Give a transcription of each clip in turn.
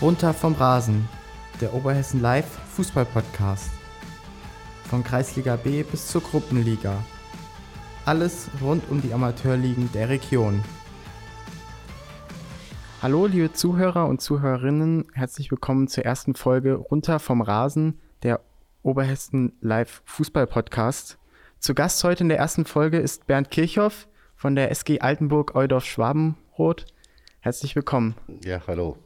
Runter vom Rasen, der Oberhessen Live Fußball-Podcast. Von Kreisliga B bis zur Gruppenliga. Alles rund um die Amateurligen der Region. Hallo, liebe Zuhörer und Zuhörerinnen, herzlich willkommen zur ersten Folge Runter vom Rasen, der Oberhessen Live Fußball-Podcast. Zu Gast heute in der ersten Folge ist Bernd Kirchhoff von der SG Altenburg Eudorf Schwabenroth. Herzlich willkommen. Ja, hallo.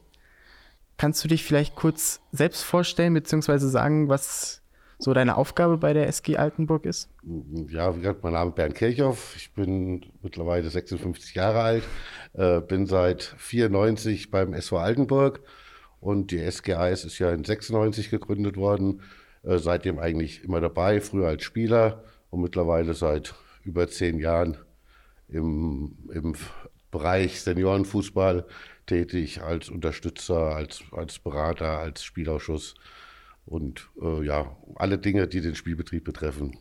Kannst du dich vielleicht kurz selbst vorstellen, beziehungsweise sagen, was so deine Aufgabe bei der SG Altenburg ist? Ja, wie gesagt, mein Name ist Bernd Kirchhoff. Ich bin mittlerweile 56 Jahre alt, äh, bin seit 94 beim SV Altenburg und die SGAS ist ja in 96 gegründet worden. Äh, seitdem eigentlich immer dabei, früher als Spieler und mittlerweile seit über zehn Jahren im, im Bereich Seniorenfußball tätig als Unterstützer, als, als Berater, als Spielausschuss und äh, ja, alle Dinge, die den Spielbetrieb betreffen.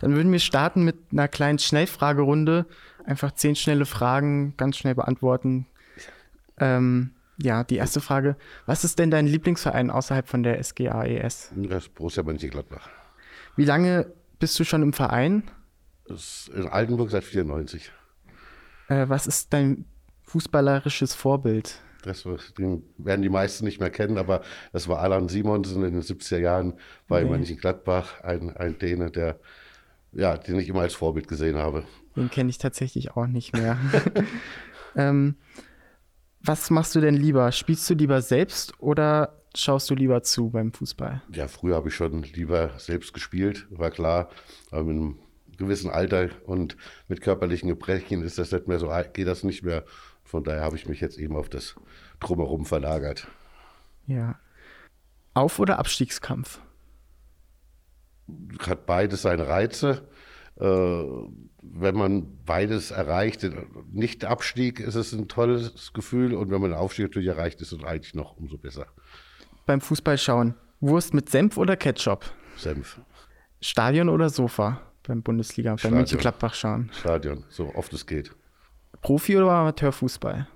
Dann würden wir starten mit einer kleinen Schnellfragerunde. Einfach zehn schnelle Fragen, ganz schnell beantworten. Ähm, ja, die erste Frage. Was ist denn dein Lieblingsverein außerhalb von der SGAES? Das ist Borussia Mönchengladbach. Wie lange bist du schon im Verein? In Altenburg seit 94. Äh, was ist dein fußballerisches Vorbild? Das werden die meisten nicht mehr kennen, aber das war Alan Simonsen in den 70er Jahren bei nee. Mönchengladbach, ein, ein Däne, der, ja, den ich immer als Vorbild gesehen habe. Den kenne ich tatsächlich auch nicht mehr. ähm, was machst du denn lieber? Spielst du lieber selbst oder schaust du lieber zu beim Fußball? Ja, früher habe ich schon lieber selbst gespielt, war klar. Aber mit einem gewissen Alter und mit körperlichen Gebrechen ist das nicht mehr so, geht das nicht mehr. Von daher habe ich mich jetzt eben auf das Drumherum verlagert. Ja. Auf- oder Abstiegskampf? Hat beides seine Reize. Äh, wenn man beides erreicht, nicht Abstieg, ist es ein tolles Gefühl. Und wenn man den Aufstieg natürlich erreicht, ist es eigentlich noch umso besser. Beim Fußballschauen, Wurst mit Senf oder Ketchup? Senf. Stadion oder Sofa beim Bundesliga, beim Mönchengladbach schauen? Stadion, so oft es geht. Profi- oder Amateurfußball?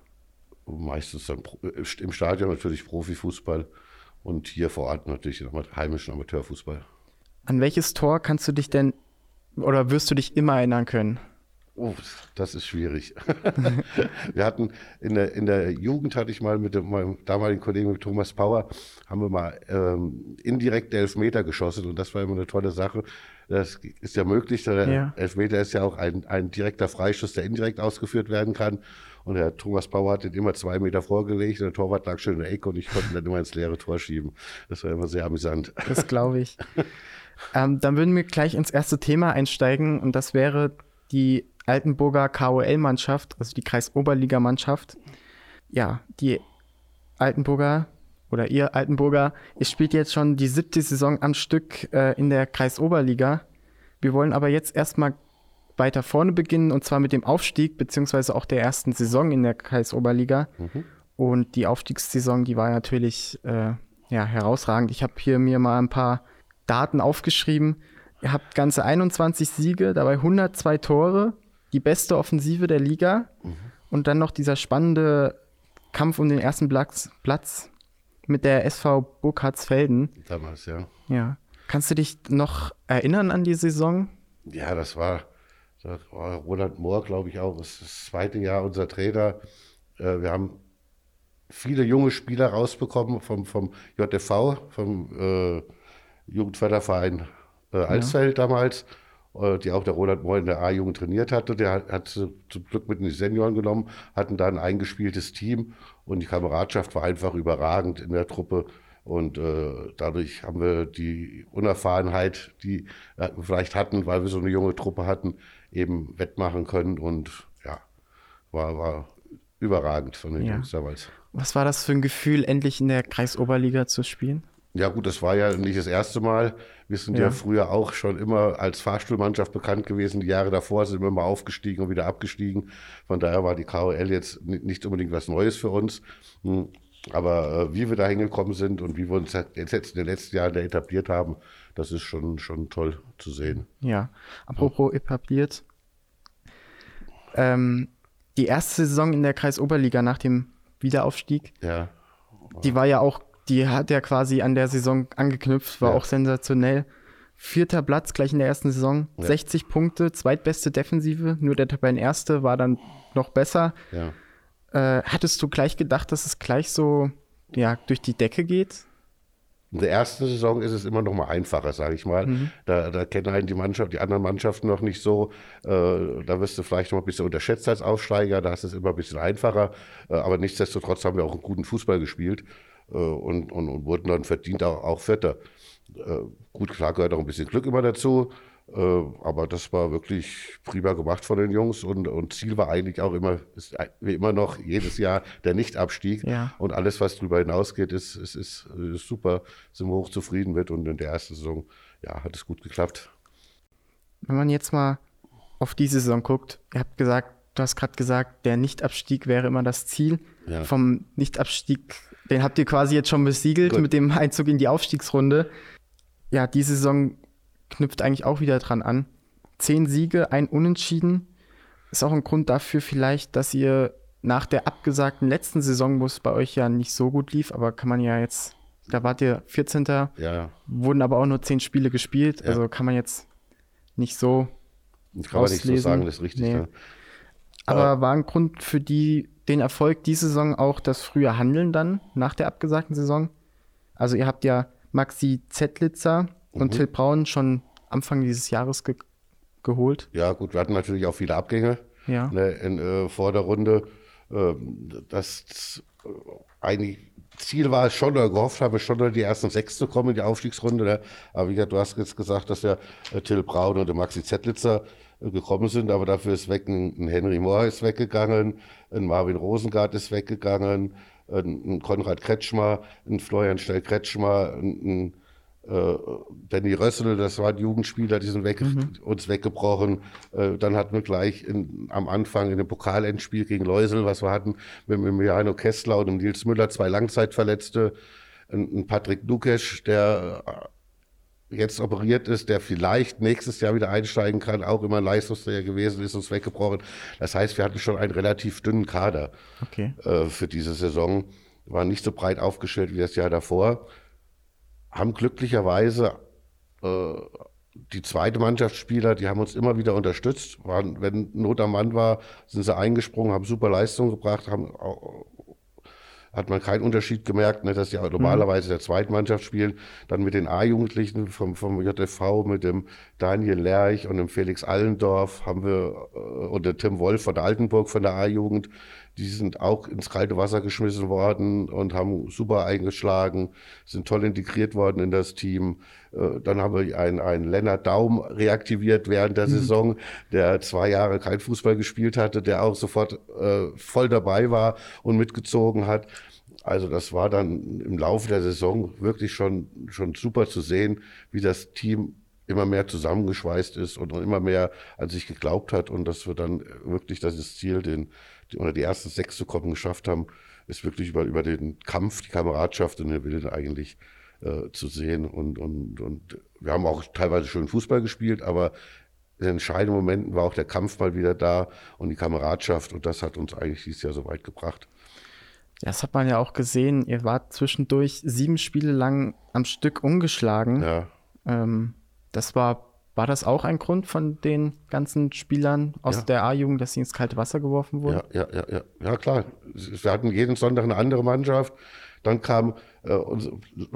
Meistens dann äh, im Stadion natürlich Profifußball und hier vor Ort natürlich den heimischen Amateurfußball. An welches Tor kannst du dich denn oder wirst du dich immer erinnern können? Oh, das ist schwierig. wir hatten in der, in der Jugend hatte ich mal mit dem, meinem damaligen Kollegen mit Thomas Power, haben wir mal ähm, indirekt Elfmeter geschossen und das war immer eine tolle Sache. Das ist ja möglich, der ja. Elfmeter ist ja auch ein, ein direkter Freischuss, der indirekt ausgeführt werden kann. Und der Thomas Power hat den immer zwei Meter vorgelegt und der Torwart lag schön in der Ecke und ich konnte ihn dann immer ins leere Tor schieben. Das war immer sehr amüsant. Das glaube ich. ähm, dann würden wir gleich ins erste Thema einsteigen und das wäre die Altenburger KOL-Mannschaft, also die Kreisoberliga-Mannschaft. Ja, die Altenburger oder ihr Altenburger, ihr spielt jetzt schon die siebte Saison am Stück äh, in der Kreisoberliga. Wir wollen aber jetzt erstmal weiter vorne beginnen und zwar mit dem Aufstieg, beziehungsweise auch der ersten Saison in der Kreisoberliga. Mhm. Und die Aufstiegssaison, die war natürlich äh, ja, herausragend. Ich habe hier mir mal ein paar Daten aufgeschrieben. Ihr habt ganze 21 Siege, dabei 102 Tore die beste Offensive der Liga mhm. und dann noch dieser spannende Kampf um den ersten Platz, Platz mit der SV Burkhardsfelden. Damals, ja. Ja. Kannst du dich noch erinnern an die Saison? Ja, das war, das war Roland Mohr, glaube ich, auch. Das, das zweite Jahr unser Trainer. Äh, wir haben viele junge Spieler rausbekommen vom, vom JTV, vom äh, Jugendförderverein äh, Alsfeld ja. damals. Äh, die auch der Roland Moll in der A-Jugend trainiert hatte. Der hat, hat zum Glück mit in die Senioren genommen, hatten da ein eingespieltes Team und die Kameradschaft war einfach überragend in der Truppe. Und äh, dadurch haben wir die Unerfahrenheit, die wir vielleicht hatten, weil wir so eine junge Truppe hatten, eben wettmachen können. Und ja, war, war überragend von den ja. Jungs damals. Was war das für ein Gefühl, endlich in der Kreisoberliga zu spielen? Ja gut, das war ja nicht das erste Mal. Wir sind ja. ja. früher auch schon immer als Fahrstuhlmannschaft bekannt gewesen. Die Jahre davor sind wir immer aufgestiegen und wieder abgestiegen. Von daher war die KOL jetzt nicht unbedingt was Neues für uns. Hm. Aber äh, wie wir da hingekommen sind und wie wir uns jetzt in den letzten Jahren etabliert haben, das ist schon, schon toll zu sehen. Ja, apropos etabliert. Ähm, die erste Saison in der Kreisoberliga nach dem Wiederaufstieg. Ja Die war ja auch, die hat ja quasi an der Saison angeknüpft, war Ja. auch sensationell. Vierter Platz gleich in der ersten Saison, Ja. 60 Punkte, zweitbeste Defensive, nur der Tabellenerste war dann noch besser. Ja. Äh, hattest du gleich gedacht, dass es gleich so ja, durch die Decke geht? In der ersten Saison ist es immer noch mal einfacher, sage ich mal. Da, da kennen einen die Mannschaft, die anderen Mannschaften noch nicht so. Äh, da wirst du vielleicht noch ein bisschen unterschätzt als Aufsteiger. Da ist es immer ein bisschen einfacher. Äh, aber nichtsdestotrotz haben wir auch einen guten Fußball gespielt und, und, und wurden dann verdient auch, auch Vierter. Äh, gut, klar gehört auch ein bisschen Glück immer dazu. Äh, aber das war wirklich prima gemacht von den Jungs und, und Ziel war eigentlich auch immer, ist wie immer noch jedes Jahr der Nichtabstieg. Ja. Und alles, was darüber hinausgeht, ist, ist, ist, ist super, sind wir hoch zufrieden mit. Und in der ersten Saison, ja, hat es gut geklappt. Wenn man jetzt mal auf die Saison guckt, ihr habt gesagt, du hast gerade gesagt, der Nichtabstieg wäre immer das Ziel. Ja. Vom Nichtabstieg, den habt ihr quasi jetzt schon besiegelt Gut. mit dem Einzug in die Aufstiegsrunde. Ja, die Saison knüpft eigentlich auch wieder dran an. Zehn Siege, ein Unentschieden. Ist auch ein Grund dafür vielleicht, dass ihr nach der abgesagten letzten Saison, wo es bei euch ja nicht so gut lief, aber kann man ja jetzt, da wart ihr 14. Ja, wurden aber auch nur zehn Spiele gespielt, Ja. also kann man jetzt nicht so kann man nicht so sagen, das ist richtig. Nee. Ja. Aber war ein Grund für die, den Erfolg diese Saison auch das frühe Handeln dann nach der abgesagten Saison? Also ihr habt ja Maxi Zettlitzer und Mhm. Till Braun schon Anfang dieses Jahres ge geholt. ja, gut, wir hatten natürlich auch viele Abgänge Ja. ne, in, äh, vor der Runde. Ähm, das äh, eigentlich Ziel war es schon, oder gehofft haben wir schon, in die ersten sechs zu kommen in die Aufstiegsrunde. Ne? Aber wie gesagt, du hast jetzt gesagt, dass ja äh, Till Braun und der Maxi Zettlitzer äh, gekommen sind, aber dafür ist weg ein, ein Henry Mohr ist weggegangen, ein Marvin Rosengart ist weggegangen, ein, ein Konrad Kretschmer, ein Florian Stell-Kretschmer, ein, ein äh, Danny Rössel, das waren Jugendspieler, die sind weg, uns weggebrochen. Äh, dann hatten wir gleich in, am Anfang in dem Pokalendspiel gegen Leusel, was wir hatten, mit dem Jano Kessler und dem Nils Müller, zwei Langzeitverletzte, ein, ein Patrick Dukesch, der jetzt operiert ist, der vielleicht nächstes Jahr wieder einsteigen kann, auch immer Leistungsträger gewesen ist, uns weggebrochen. Das heißt, wir hatten schon einen relativ dünnen Kader Okay. äh, für diese Saison. Waren nicht so breit aufgestellt wie das Jahr davor. Haben glücklicherweise äh, die zweite Mannschaftsspieler, die haben uns immer wieder unterstützt. Waren, wenn Not am Mann war, sind sie eingesprungen, haben super Leistung gebracht, haben auch, hat man keinen Unterschied gemerkt, ne, dass die auch normalerweise der Zweitmannschaft spielen. Dann mit den A-Jugendlichen vom, vom JFV, mit dem Daniel Lerch und dem Felix Allendorf haben wir, äh, und der Tim Wolf von der Altenburg von der A-Jugend, die sind auch ins kalte Wasser geschmissen worden und haben super eingeschlagen, sind toll integriert worden in das Team. Äh, Dann haben wir einen, einen Lennart Daum reaktiviert während der Saison, der zwei Jahre kein Fußball gespielt hatte, der auch sofort äh, voll dabei war und mitgezogen hat. Also das war dann im Laufe der Saison wirklich schon, schon super zu sehen, wie das Team immer mehr zusammengeschweißt ist und immer mehr an sich geglaubt hat und dass wir dann wirklich das Ziel, den, oder die ersten sechs zu kommen, geschafft haben, ist wirklich über, über den Kampf, die Kameradschaft und den Willen eigentlich äh, zu sehen. Und, und, und wir haben auch teilweise schön Fußball gespielt, aber in den entscheidenden Momenten war auch der Kampf mal wieder da und die Kameradschaft und das hat uns eigentlich dieses Jahr so weit gebracht. Das hat man ja auch gesehen. Ihr wart zwischendurch sieben Spiele lang am Stück ungeschlagen. Ja, Ähm, das war, war das auch ein Grund von den ganzen Spielern aus Ja. der A-Jugend, dass sie ins kalte Wasser geworfen wurden? Ja, ja, ja, ja, ja, klar. Wir hatten jeden Sonntag eine andere Mannschaft. Dann kam äh, uns,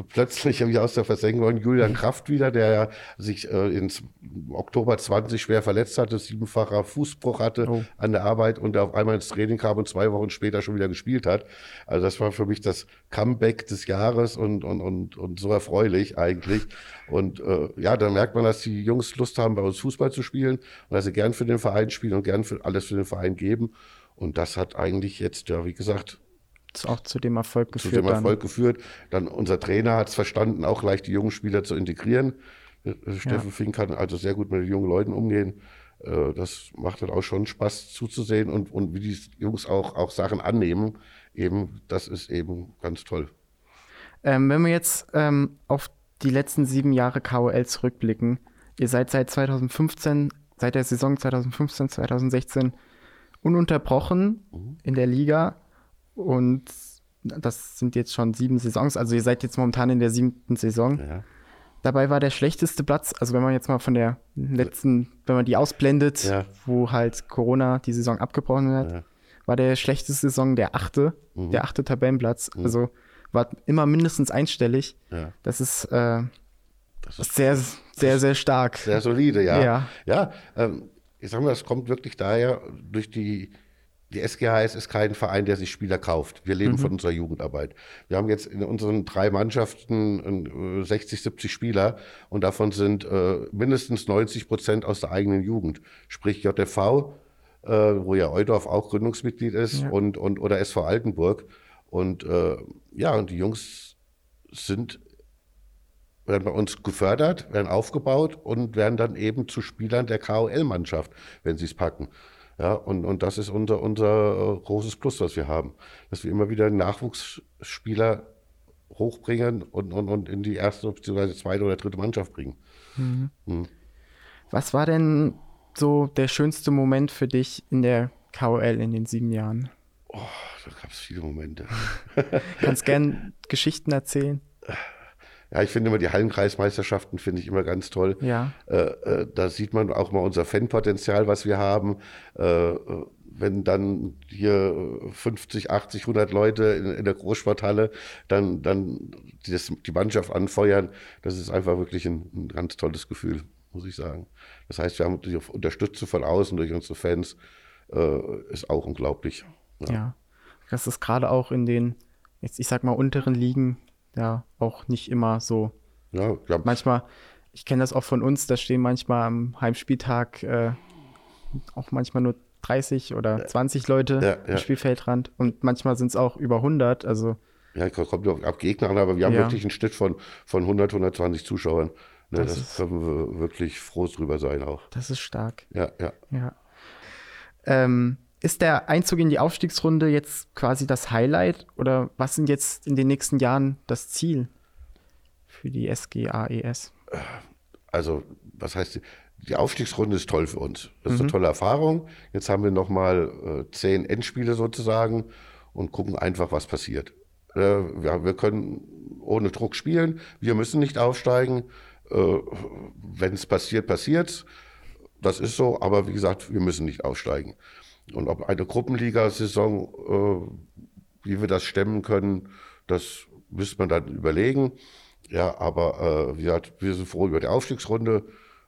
plötzlich wie aus der Versenkung Julian Kraft wieder, der ja sich äh, ins Oktober 20 schwer verletzt hatte, siebenfacher Fußbruch hatte Oh. an der Arbeit und der auf einmal ins Training kam und zwei Wochen später schon wieder gespielt hat. Also das war für mich das Comeback des Jahres und, und, und, und so erfreulich eigentlich. Und äh, ja, dann merkt man, dass die Jungs Lust haben, bei uns Fußball zu spielen und dass sie gern für den Verein spielen und gern für, alles für den Verein geben. Und das hat eigentlich jetzt, ja, wie gesagt, auch zu dem Erfolg zu geführt. dem Erfolg geführt. Dann unser Trainer hat es verstanden, auch gleich die jungen Spieler zu integrieren. Äh, Steffen Fink kann also sehr gut mit den jungen Leuten umgehen. Äh, Das macht dann auch schon Spaß zuzusehen und, und wie die Jungs auch, auch Sachen annehmen. Eben, das ist eben ganz toll. Ähm, wenn wir jetzt ähm, auf die letzten sieben Jahre KOL zurückblicken, ihr seid seit 2015, seit der Saison 2015, 2016 ununterbrochen Mhm. in der Liga und das sind jetzt schon sieben Saisons, also ihr seid jetzt momentan in der siebten Saison. Ja. Dabei war der schlechteste Platz, also wenn man jetzt mal von der letzten, wenn man die ausblendet, Ja. wo halt Corona die Saison abgebrochen hat, Ja. war der schlechteste Saison der achte, Mhm. der achte Tabellenplatz. Also war immer mindestens einstellig. Das ist, äh, Das ist sehr, sehr, sehr stark. sehr solide, ja. Ja. ja ähm, ich sag mal, es kommt wirklich daher durch die. Die SGHS ist kein Verein, der sich Spieler kauft. Wir leben von unserer Jugendarbeit. Wir haben jetzt in unseren drei Mannschaften äh, 60, 70 Spieler und davon sind äh, mindestens 90 Prozent aus der eigenen Jugend. Sprich JTV, äh, wo ja Eudorf auch Gründungsmitglied ist Ja. und, und oder SV Altenburg. Und äh, ja, und die Jungs sind werden bei uns gefördert, werden aufgebaut und werden dann eben zu Spielern der KOL-Mannschaft, wenn sie es packen. Ja, und, und das ist unser, unser äh, großes Plus, was wir haben. Dass wir immer wieder Nachwuchsspieler hochbringen und, und, und in die erste bzw. zweite oder dritte Mannschaft bringen. Was war denn so der schönste Moment für dich in der KOL in den sieben Jahren? Oh, da gab es viele Momente. Kannst gern Geschichten erzählen. Ja, ich finde immer die Hallenkreismeisterschaften finde ich immer ganz toll. Ja. Äh, äh, da sieht man auch mal unser Fanpotenzial, was wir haben. Äh, wenn dann hier 50, 80, 100 Leute in, in der Großsporthalle dann, dann die, das, die Mannschaft anfeuern, das ist einfach wirklich ein, ein ganz tolles Gefühl, muss ich sagen. Das heißt, wir haben die Unterstützung von außen durch unsere Fans, äh, ist auch unglaublich. Ja. Das ist gerade auch in den, jetzt ich sag mal, unteren Ligen ja auch nicht immer so. Ja, haben, Manchmal, ich kenne das auch von uns, da stehen manchmal am Heimspieltag äh, auch manchmal nur 30 oder 20 Leute Ja, ja. am Spielfeldrand und manchmal sind es auch über 100. Also ja, kommt auf, auf Gegner an, aber wir haben wirklich einen Schnitt von, von 100, 120 Zuschauern. Ne, Das das können wir wirklich froh drüber sein auch. das ist stark. Ja, ja. Ja. Ähm, ist der Einzug in die Aufstiegsrunde jetzt quasi das Highlight oder was sind jetzt in den nächsten Jahren das Ziel für die SGAES? Also, was heißt, die- Aufstiegsrunde ist toll für uns. Das ist eine tolle Erfahrung. Jetzt haben wir nochmal äh, zehn Endspiele sozusagen und gucken einfach, was passiert. Äh, wir, wir können ohne Druck spielen. Wir müssen nicht aufsteigen. Äh, Wenn es passiert, passiert's. Das ist so, aber wie gesagt, wir müssen nicht aufsteigen. Und ob eine Gruppenliga-Saison, äh, wie wir das stemmen können, das müsste man dann überlegen. Ja, aber äh, gesagt, wir sind froh über die Aufstiegsrunde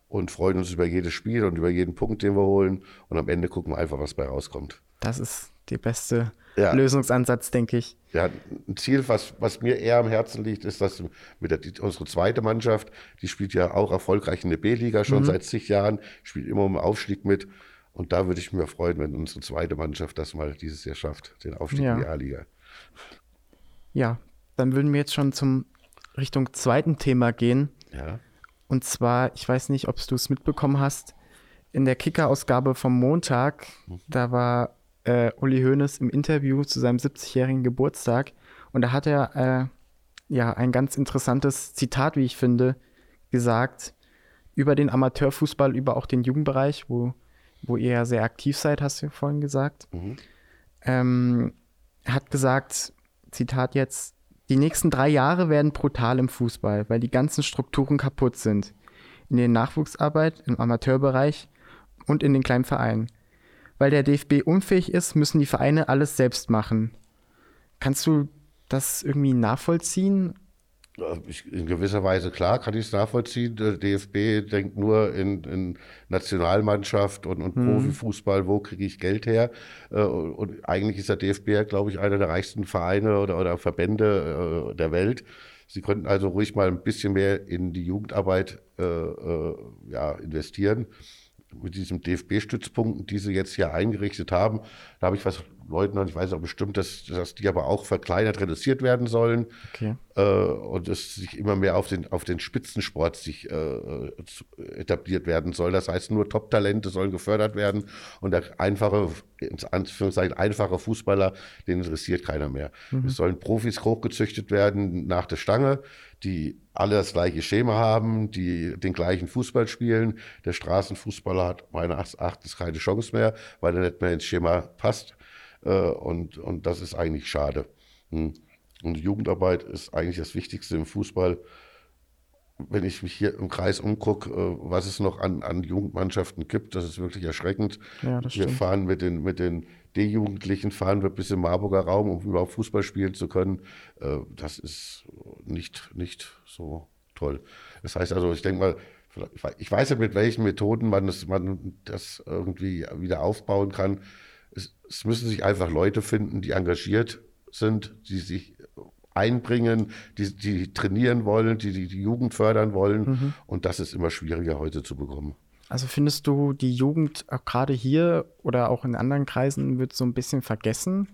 und freuen uns über jedes Spiel und über jeden Punkt, den wir holen. Und am Ende gucken wir einfach, was bei rauskommt. Das ist der beste Ja. Lösungsansatz, denke ich. Ja, ein Ziel, was, was mir eher am Herzen liegt, ist, dass mit der, die, unsere zweite Mannschaft, die spielt ja auch erfolgreich in der B-Liga schon seit zig Jahren, spielt immer im Aufstieg mit. Und da würde ich mich freuen, wenn unsere zweite Mannschaft das mal dieses Jahr schafft, den Aufstieg Ja. in die A-Liga. Ja, dann würden wir jetzt schon zum Richtung zweiten Thema gehen. Ja. Und zwar, ich weiß nicht, ob du es mitbekommen hast, in der Kicker-Ausgabe vom Montag, da war äh, Uli Hoeneß im Interview zu seinem 70-jährigen Geburtstag und da hat er äh, ja ein ganz interessantes Zitat, wie ich finde, gesagt über den Amateurfußball, über auch den Jugendbereich, wo, wo ihr ja sehr aktiv seid, hast du ja vorhin gesagt. Ähm, er hat gesagt, Zitat jetzt, die nächsten drei Jahre werden brutal im Fußball, weil die ganzen Strukturen kaputt sind. In der Nachwuchsarbeit, im Amateurbereich und in den kleinen Vereinen. Weil der DFB unfähig ist, müssen die Vereine alles selbst machen. Kannst du das irgendwie nachvollziehen? Ich, in gewisser Weise klar kann ich es nachvollziehen. Der DFB denkt nur in, in Nationalmannschaft und, und Profifußball, wo kriege ich Geld her? Äh, Und, eigentlich ist der DFB, ja, glaube ich, einer der reichsten Vereine oder, oder Verbände äh, der Welt. Sie könnten also ruhig mal ein bisschen mehr in die Jugendarbeit äh, äh, ja, investieren. Mit diesen DFB-Stützpunkten, die sie jetzt hier eingerichtet haben, da habe ich was Leuten, und ich weiß auch bestimmt, dass, dass die aber auch verkleinert, reduziert werden sollen Okay. äh, und es sich immer mehr auf den, auf den Spitzensport sich äh, zu- etabliert werden soll. Das heißt, nur Top-Talente sollen gefördert werden und der einfache, ins Anführungszeichen, einfache Fußballer, den interessiert keiner mehr. Es sollen Profis hochgezüchtet werden nach der Stange, die alle das gleiche Schema haben, die den gleichen Fußball spielen. Der Straßenfußballer hat meines Erachtens keine Chance mehr, weil er nicht mehr ins Schema passt. Äh, und, und das ist eigentlich schade. Hm. Und Jugendarbeit ist eigentlich das Wichtigste im Fußball. Wenn ich mich hier im Kreis umgucke, äh, was es noch an, an Jugendmannschaften gibt, das ist wirklich erschreckend. Ja, wir stimmt. fahren mit den, mit den D-Jugendlichen, fahren wir bis im Marburger Raum, um überhaupt Fußball spielen zu können. Äh, Das ist nicht, nicht so toll. Das heißt also, ich denke mal, ich weiß ja, mit welchen Methoden man das, man das irgendwie wieder aufbauen kann. Es, es müssen sich einfach Leute finden, die engagiert sind, die sich einbringen, die, die trainieren wollen, die, die die Jugend fördern wollen. Und das ist immer schwieriger heute zu bekommen. Also findest du, die Jugend auch gerade hier oder auch in anderen Kreisen wird so ein bisschen vergessen?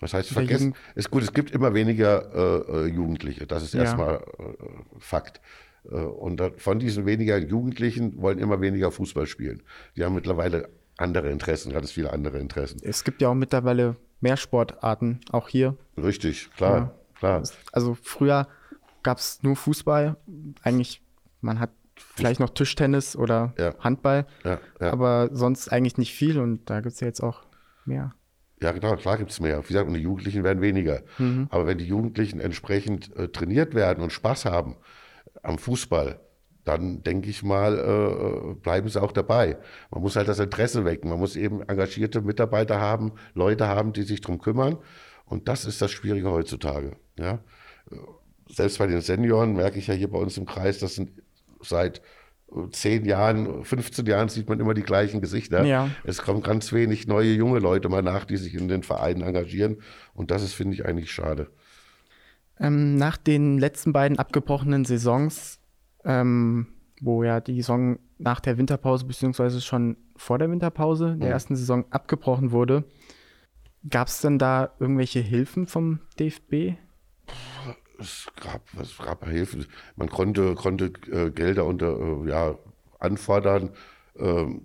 Was heißt vergessen? Ist gut, es gibt immer weniger äh, äh, Jugendliche. Das ist Ja. erstmal äh, Fakt. Äh, und von diesen weniger Jugendlichen wollen immer weniger Fußball spielen. Die haben mittlerweile andere Interessen, ganz viele andere Interessen. Es gibt ja auch mittlerweile mehr Sportarten, auch hier. Richtig, klar, Ja. klar. Also früher gab es nur Fußball. Eigentlich, man hat vielleicht noch Tischtennis oder Ja. Handball, Ja, aber sonst eigentlich nicht viel und da gibt es ja jetzt auch mehr. Ja, genau, klar gibt es mehr. Wie gesagt, und die Jugendlichen werden weniger. Aber wenn die Jugendlichen entsprechend äh, trainiert werden und Spaß haben am Fußball, dann denke ich mal, äh, bleiben sie auch dabei. Man muss halt das Interesse wecken. Man muss eben engagierte Mitarbeiter haben, Leute haben, die sich darum kümmern. Und das ist das Schwierige heutzutage. Ja? Äh, Selbst bei den Senioren merke ich ja hier bei uns im Kreis, das sind seit äh, zehn Jahren, 15 Jahren sieht man immer die gleichen Gesichter. Ja. Es kommen ganz wenig neue junge Leute mal nach, die sich in den Vereinen engagieren. Und das ist, finde ich, eigentlich schade. Ähm, nach den letzten beiden abgebrochenen Saisons, ähm, wo ja die Saison nach der Winterpause beziehungsweise schon vor der Winterpause der ersten Saison abgebrochen wurde, gab es denn da irgendwelche Hilfen vom DFB? Es gab, es gab Hilfe. Man konnte, konnte äh, Gelder unter, äh, ja, anfordern. Ähm,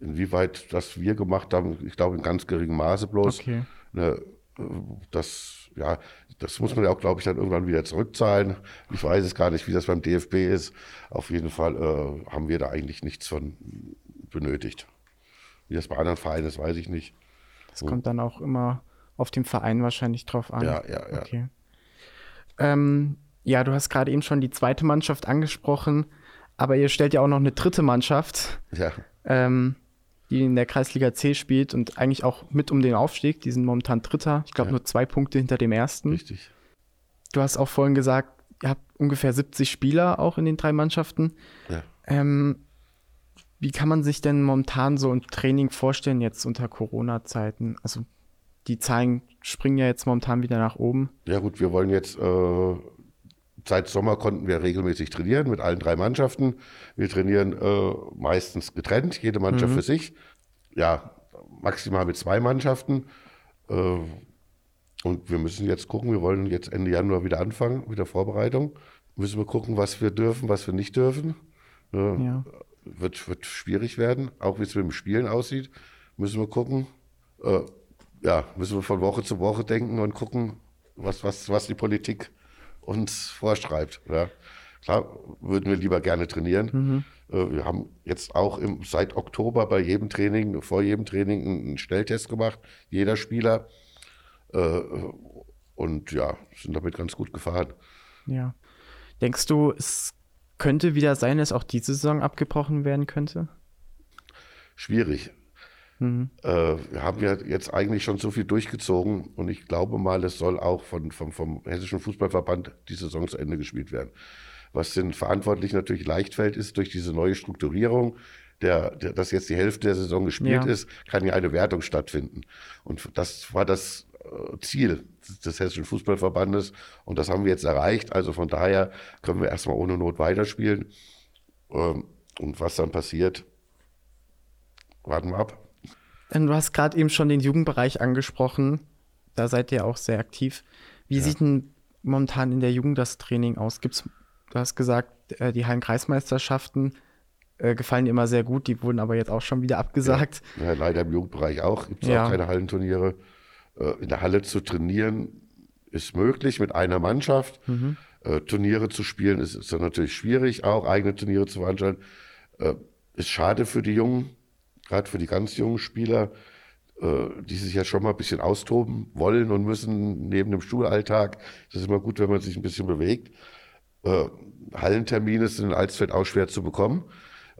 inwieweit das wir gemacht haben, ich glaube in ganz geringem Maße bloß. Okay. Ne, äh, das, ja, das muss man ja auch, glaube ich, dann irgendwann wieder zurückzahlen. Ich weiß es gar nicht, wie das beim DFB ist. Auf jeden Fall äh, haben wir da eigentlich nichts von benötigt. Wie das bei anderen Vereinen ist, weiß ich nicht. Das kommt dann auch immer auf den Verein wahrscheinlich drauf an. Ja, ja, ja. Okay. Ähm, ja, du hast gerade eben schon die zweite Mannschaft angesprochen, aber ihr stellt ja auch noch eine dritte Mannschaft, Ja, ähm, die in der Kreisliga C spielt und eigentlich auch mit um den Aufstieg. Die sind momentan Dritter. Ich glaube Ja. nur zwei Punkte hinter dem ersten. richtig. Du hast auch vorhin gesagt, ihr habt ungefähr 70 Spieler auch in den drei Mannschaften. Ja. Ähm, wie kann man sich denn momentan so ein Training vorstellen jetzt unter Corona-Zeiten? Also die Zahlen springen ja jetzt momentan wieder nach oben. Ja gut, wir wollen jetzt, äh, seit Sommer konnten wir regelmäßig trainieren mit allen drei Mannschaften. Wir trainieren äh, meistens getrennt, jede Mannschaft für sich. Ja, maximal mit zwei Mannschaften. Äh, und wir müssen jetzt gucken, wir wollen jetzt Ende Januar wieder anfangen mit der Vorbereitung. Müssen wir gucken, was wir dürfen, was wir nicht dürfen. Äh, Ja. wird, wird schwierig werden, auch wie es mit dem Spielen aussieht. Müssen wir gucken. Äh, ja, müssen wir von Woche zu Woche denken und gucken, was, was, was die Politik uns vorschreibt. Ja. Klar, würden wir lieber gerne trainieren. Äh, wir haben jetzt auch im, seit Oktober bei jedem Training, vor jedem Training einen Schnelltest gemacht, jeder Spieler. Äh, und ja, sind damit ganz gut gefahren. Ja. Denkst du, es könnte wieder sein, dass auch diese Saison abgebrochen werden könnte? schwierig. Äh, wir haben ja jetzt eigentlich schon so viel durchgezogen und ich glaube mal, es soll auch von, vom, vom Hessischen Fußballverband die Saison zu Ende gespielt werden. Was den Verantwortlichen natürlich leicht fällt, ist durch diese neue Strukturierung, der, der, dass jetzt die Hälfte der Saison gespielt Ja. ist, kann ja eine Wertung stattfinden. Und das war das äh, Ziel des Hessischen Fußballverbandes und das haben wir jetzt erreicht. Also von daher können wir erstmal ohne Not weiterspielen. Ähm, Und was dann passiert, warten wir ab. Du hast gerade eben schon den Jugendbereich angesprochen. Da seid ihr auch sehr aktiv. Wie sieht denn momentan in der Jugend das Training aus? Gibt's, du hast gesagt, äh, die Hallenkreismeisterschaften äh, gefallen dir immer sehr gut. Die wurden aber jetzt auch schon wieder abgesagt. Ja, leider im Jugendbereich auch. Gibt es Ja. auch keine Hallenturniere. Äh, In der Halle zu trainieren ist möglich mit einer Mannschaft. Äh, Turniere zu spielen ist, ist natürlich schwierig, auch eigene Turniere zu veranstalten. Ist schade für die Jungen, gerade für die ganz jungen Spieler. äh, die sich ja schon mal ein bisschen austoben wollen und müssen neben dem Schulalltag. Das ist immer gut, wenn man sich ein bisschen bewegt. Äh, Hallentermine sind in Alsfeld auch schwer zu bekommen.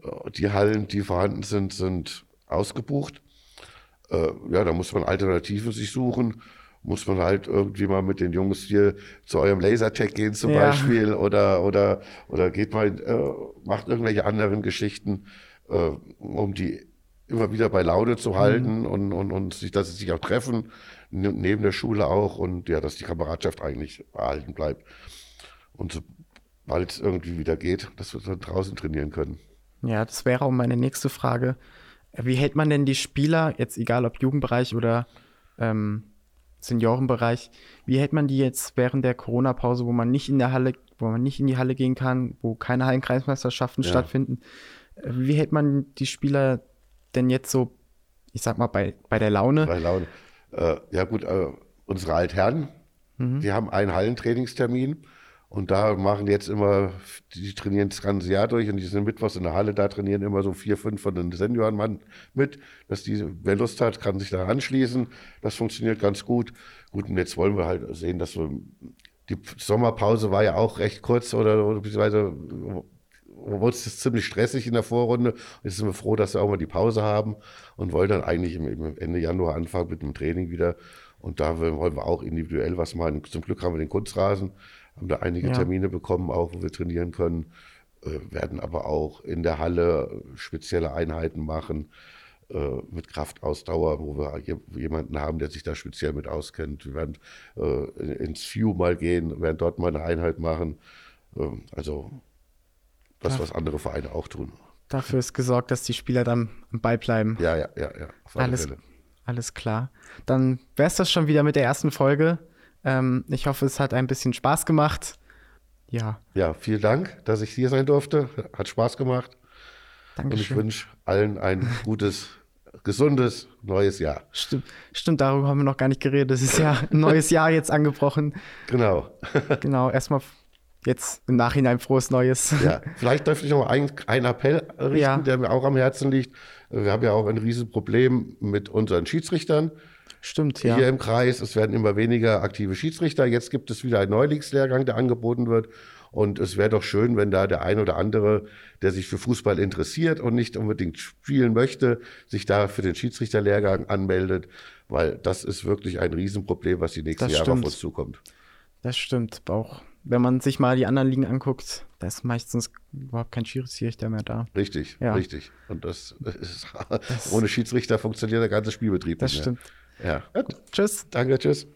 Äh, die Hallen, die vorhanden sind, sind ausgebucht. Ja, da muss man Alternativen sich suchen muss man halt irgendwie mal mit den Jungs hier zu eurem Lasertag gehen zum ja. Beispiel oder oder oder geht mal äh, macht irgendwelche anderen Geschichten, äh, um die immer wieder bei Laune zu halten mhm. und, und, und sich, dass sie sich auch treffen, neben der Schule auch und ja, dass die Kameradschaft eigentlich erhalten bleibt. Und sobald es irgendwie wieder geht, dass wir dann draußen trainieren können. Ja, das wäre auch meine nächste Frage. Wie hält man denn die Spieler, jetzt egal ob Jugendbereich oder ähm, Seniorenbereich, wie hält man die jetzt während der Corona-Pause, wo man nicht in der Halle, wo man nicht in die Halle gehen kann, wo keine Hallenkreismeisterschaften ja. stattfinden, äh, wie hält man die Spieler denn jetzt so, ich sag mal, bei, bei der Laune? Bei Laune. Äh, ja gut, äh, unsere Altherren, mhm. die haben einen Hallentrainingstermin und da machen jetzt immer, die trainieren das ganze Jahr durch und die sind mittwochs in der Halle, da trainieren immer so vier, fünf von den Seniorenmann mit, dass die, wer Lust hat, kann sich da anschließen. Das funktioniert ganz gut. Gut, und jetzt wollen wir halt sehen, dass wir, die Sommerpause war ja auch recht kurz oder, oder beziehungsweise wurde es ziemlich stressig in der Vorrunde. Jetzt sind wir froh, dass wir auch mal die Pause haben und wollen dann eigentlich im, Ende Januar anfangen mit dem Training wieder. Und da wollen wir auch individuell was machen. Zum Glück haben wir den Kunstrasen haben da einige ja. Termine bekommen, auch wo wir trainieren können, äh, werden aber auch in der Halle spezielle Einheiten machen äh, mit Kraftausdauer, wo wir jemanden haben, der sich da speziell mit auskennt. Wir werden äh, ins View mal gehen, werden dort mal eine Einheit machen. Ähm, also das, was andere Vereine auch tun. Dafür ist gesorgt, dass die Spieler dann am Ball bleiben. Ja, ja, ja, ja. alles, alles klar. Dann wäre es das schon wieder mit der ersten Folge. Ähm, ich hoffe, es hat ein bisschen Spaß gemacht. Ja. Ja, vielen Dank, dass ich hier sein durfte. Hat Spaß gemacht. Dankeschön. Und ich wünsche allen ein gutes, gesundes neues Jahr. Stimmt, stimmt, darüber haben wir noch gar nicht geredet. Es ist ja ein neues Jahr jetzt angebrochen. Genau. genau, erstmal jetzt im Nachhinein frohes Neues. Ja, vielleicht dürfte ich noch einen, einen Appell richten, ja. der mir auch am Herzen liegt. Wir haben ja auch ein Riesenproblem mit unseren Schiedsrichtern. Stimmt, ja. Hier im Kreis, es werden immer weniger aktive Schiedsrichter. Jetzt gibt es wieder einen Neulingslehrgang, der angeboten wird. Und es wäre doch schön, wenn da der ein oder andere, der sich für Fußball interessiert und nicht unbedingt spielen möchte, sich da für den Schiedsrichterlehrgang anmeldet, weil das ist wirklich ein Riesenproblem, was die nächsten das Jahre stimmt. auf uns zukommt. Das stimmt. Auch wenn man sich mal die anderen Ligen anguckt, da ist meistens überhaupt kein Schiedsrichter mehr da. Richtig, ja. richtig. Und das ist, das ohne Schiedsrichter funktioniert der ganze Spielbetrieb das nicht. Das stimmt. Ja. Gut. Tschüss. Danke, tschüss.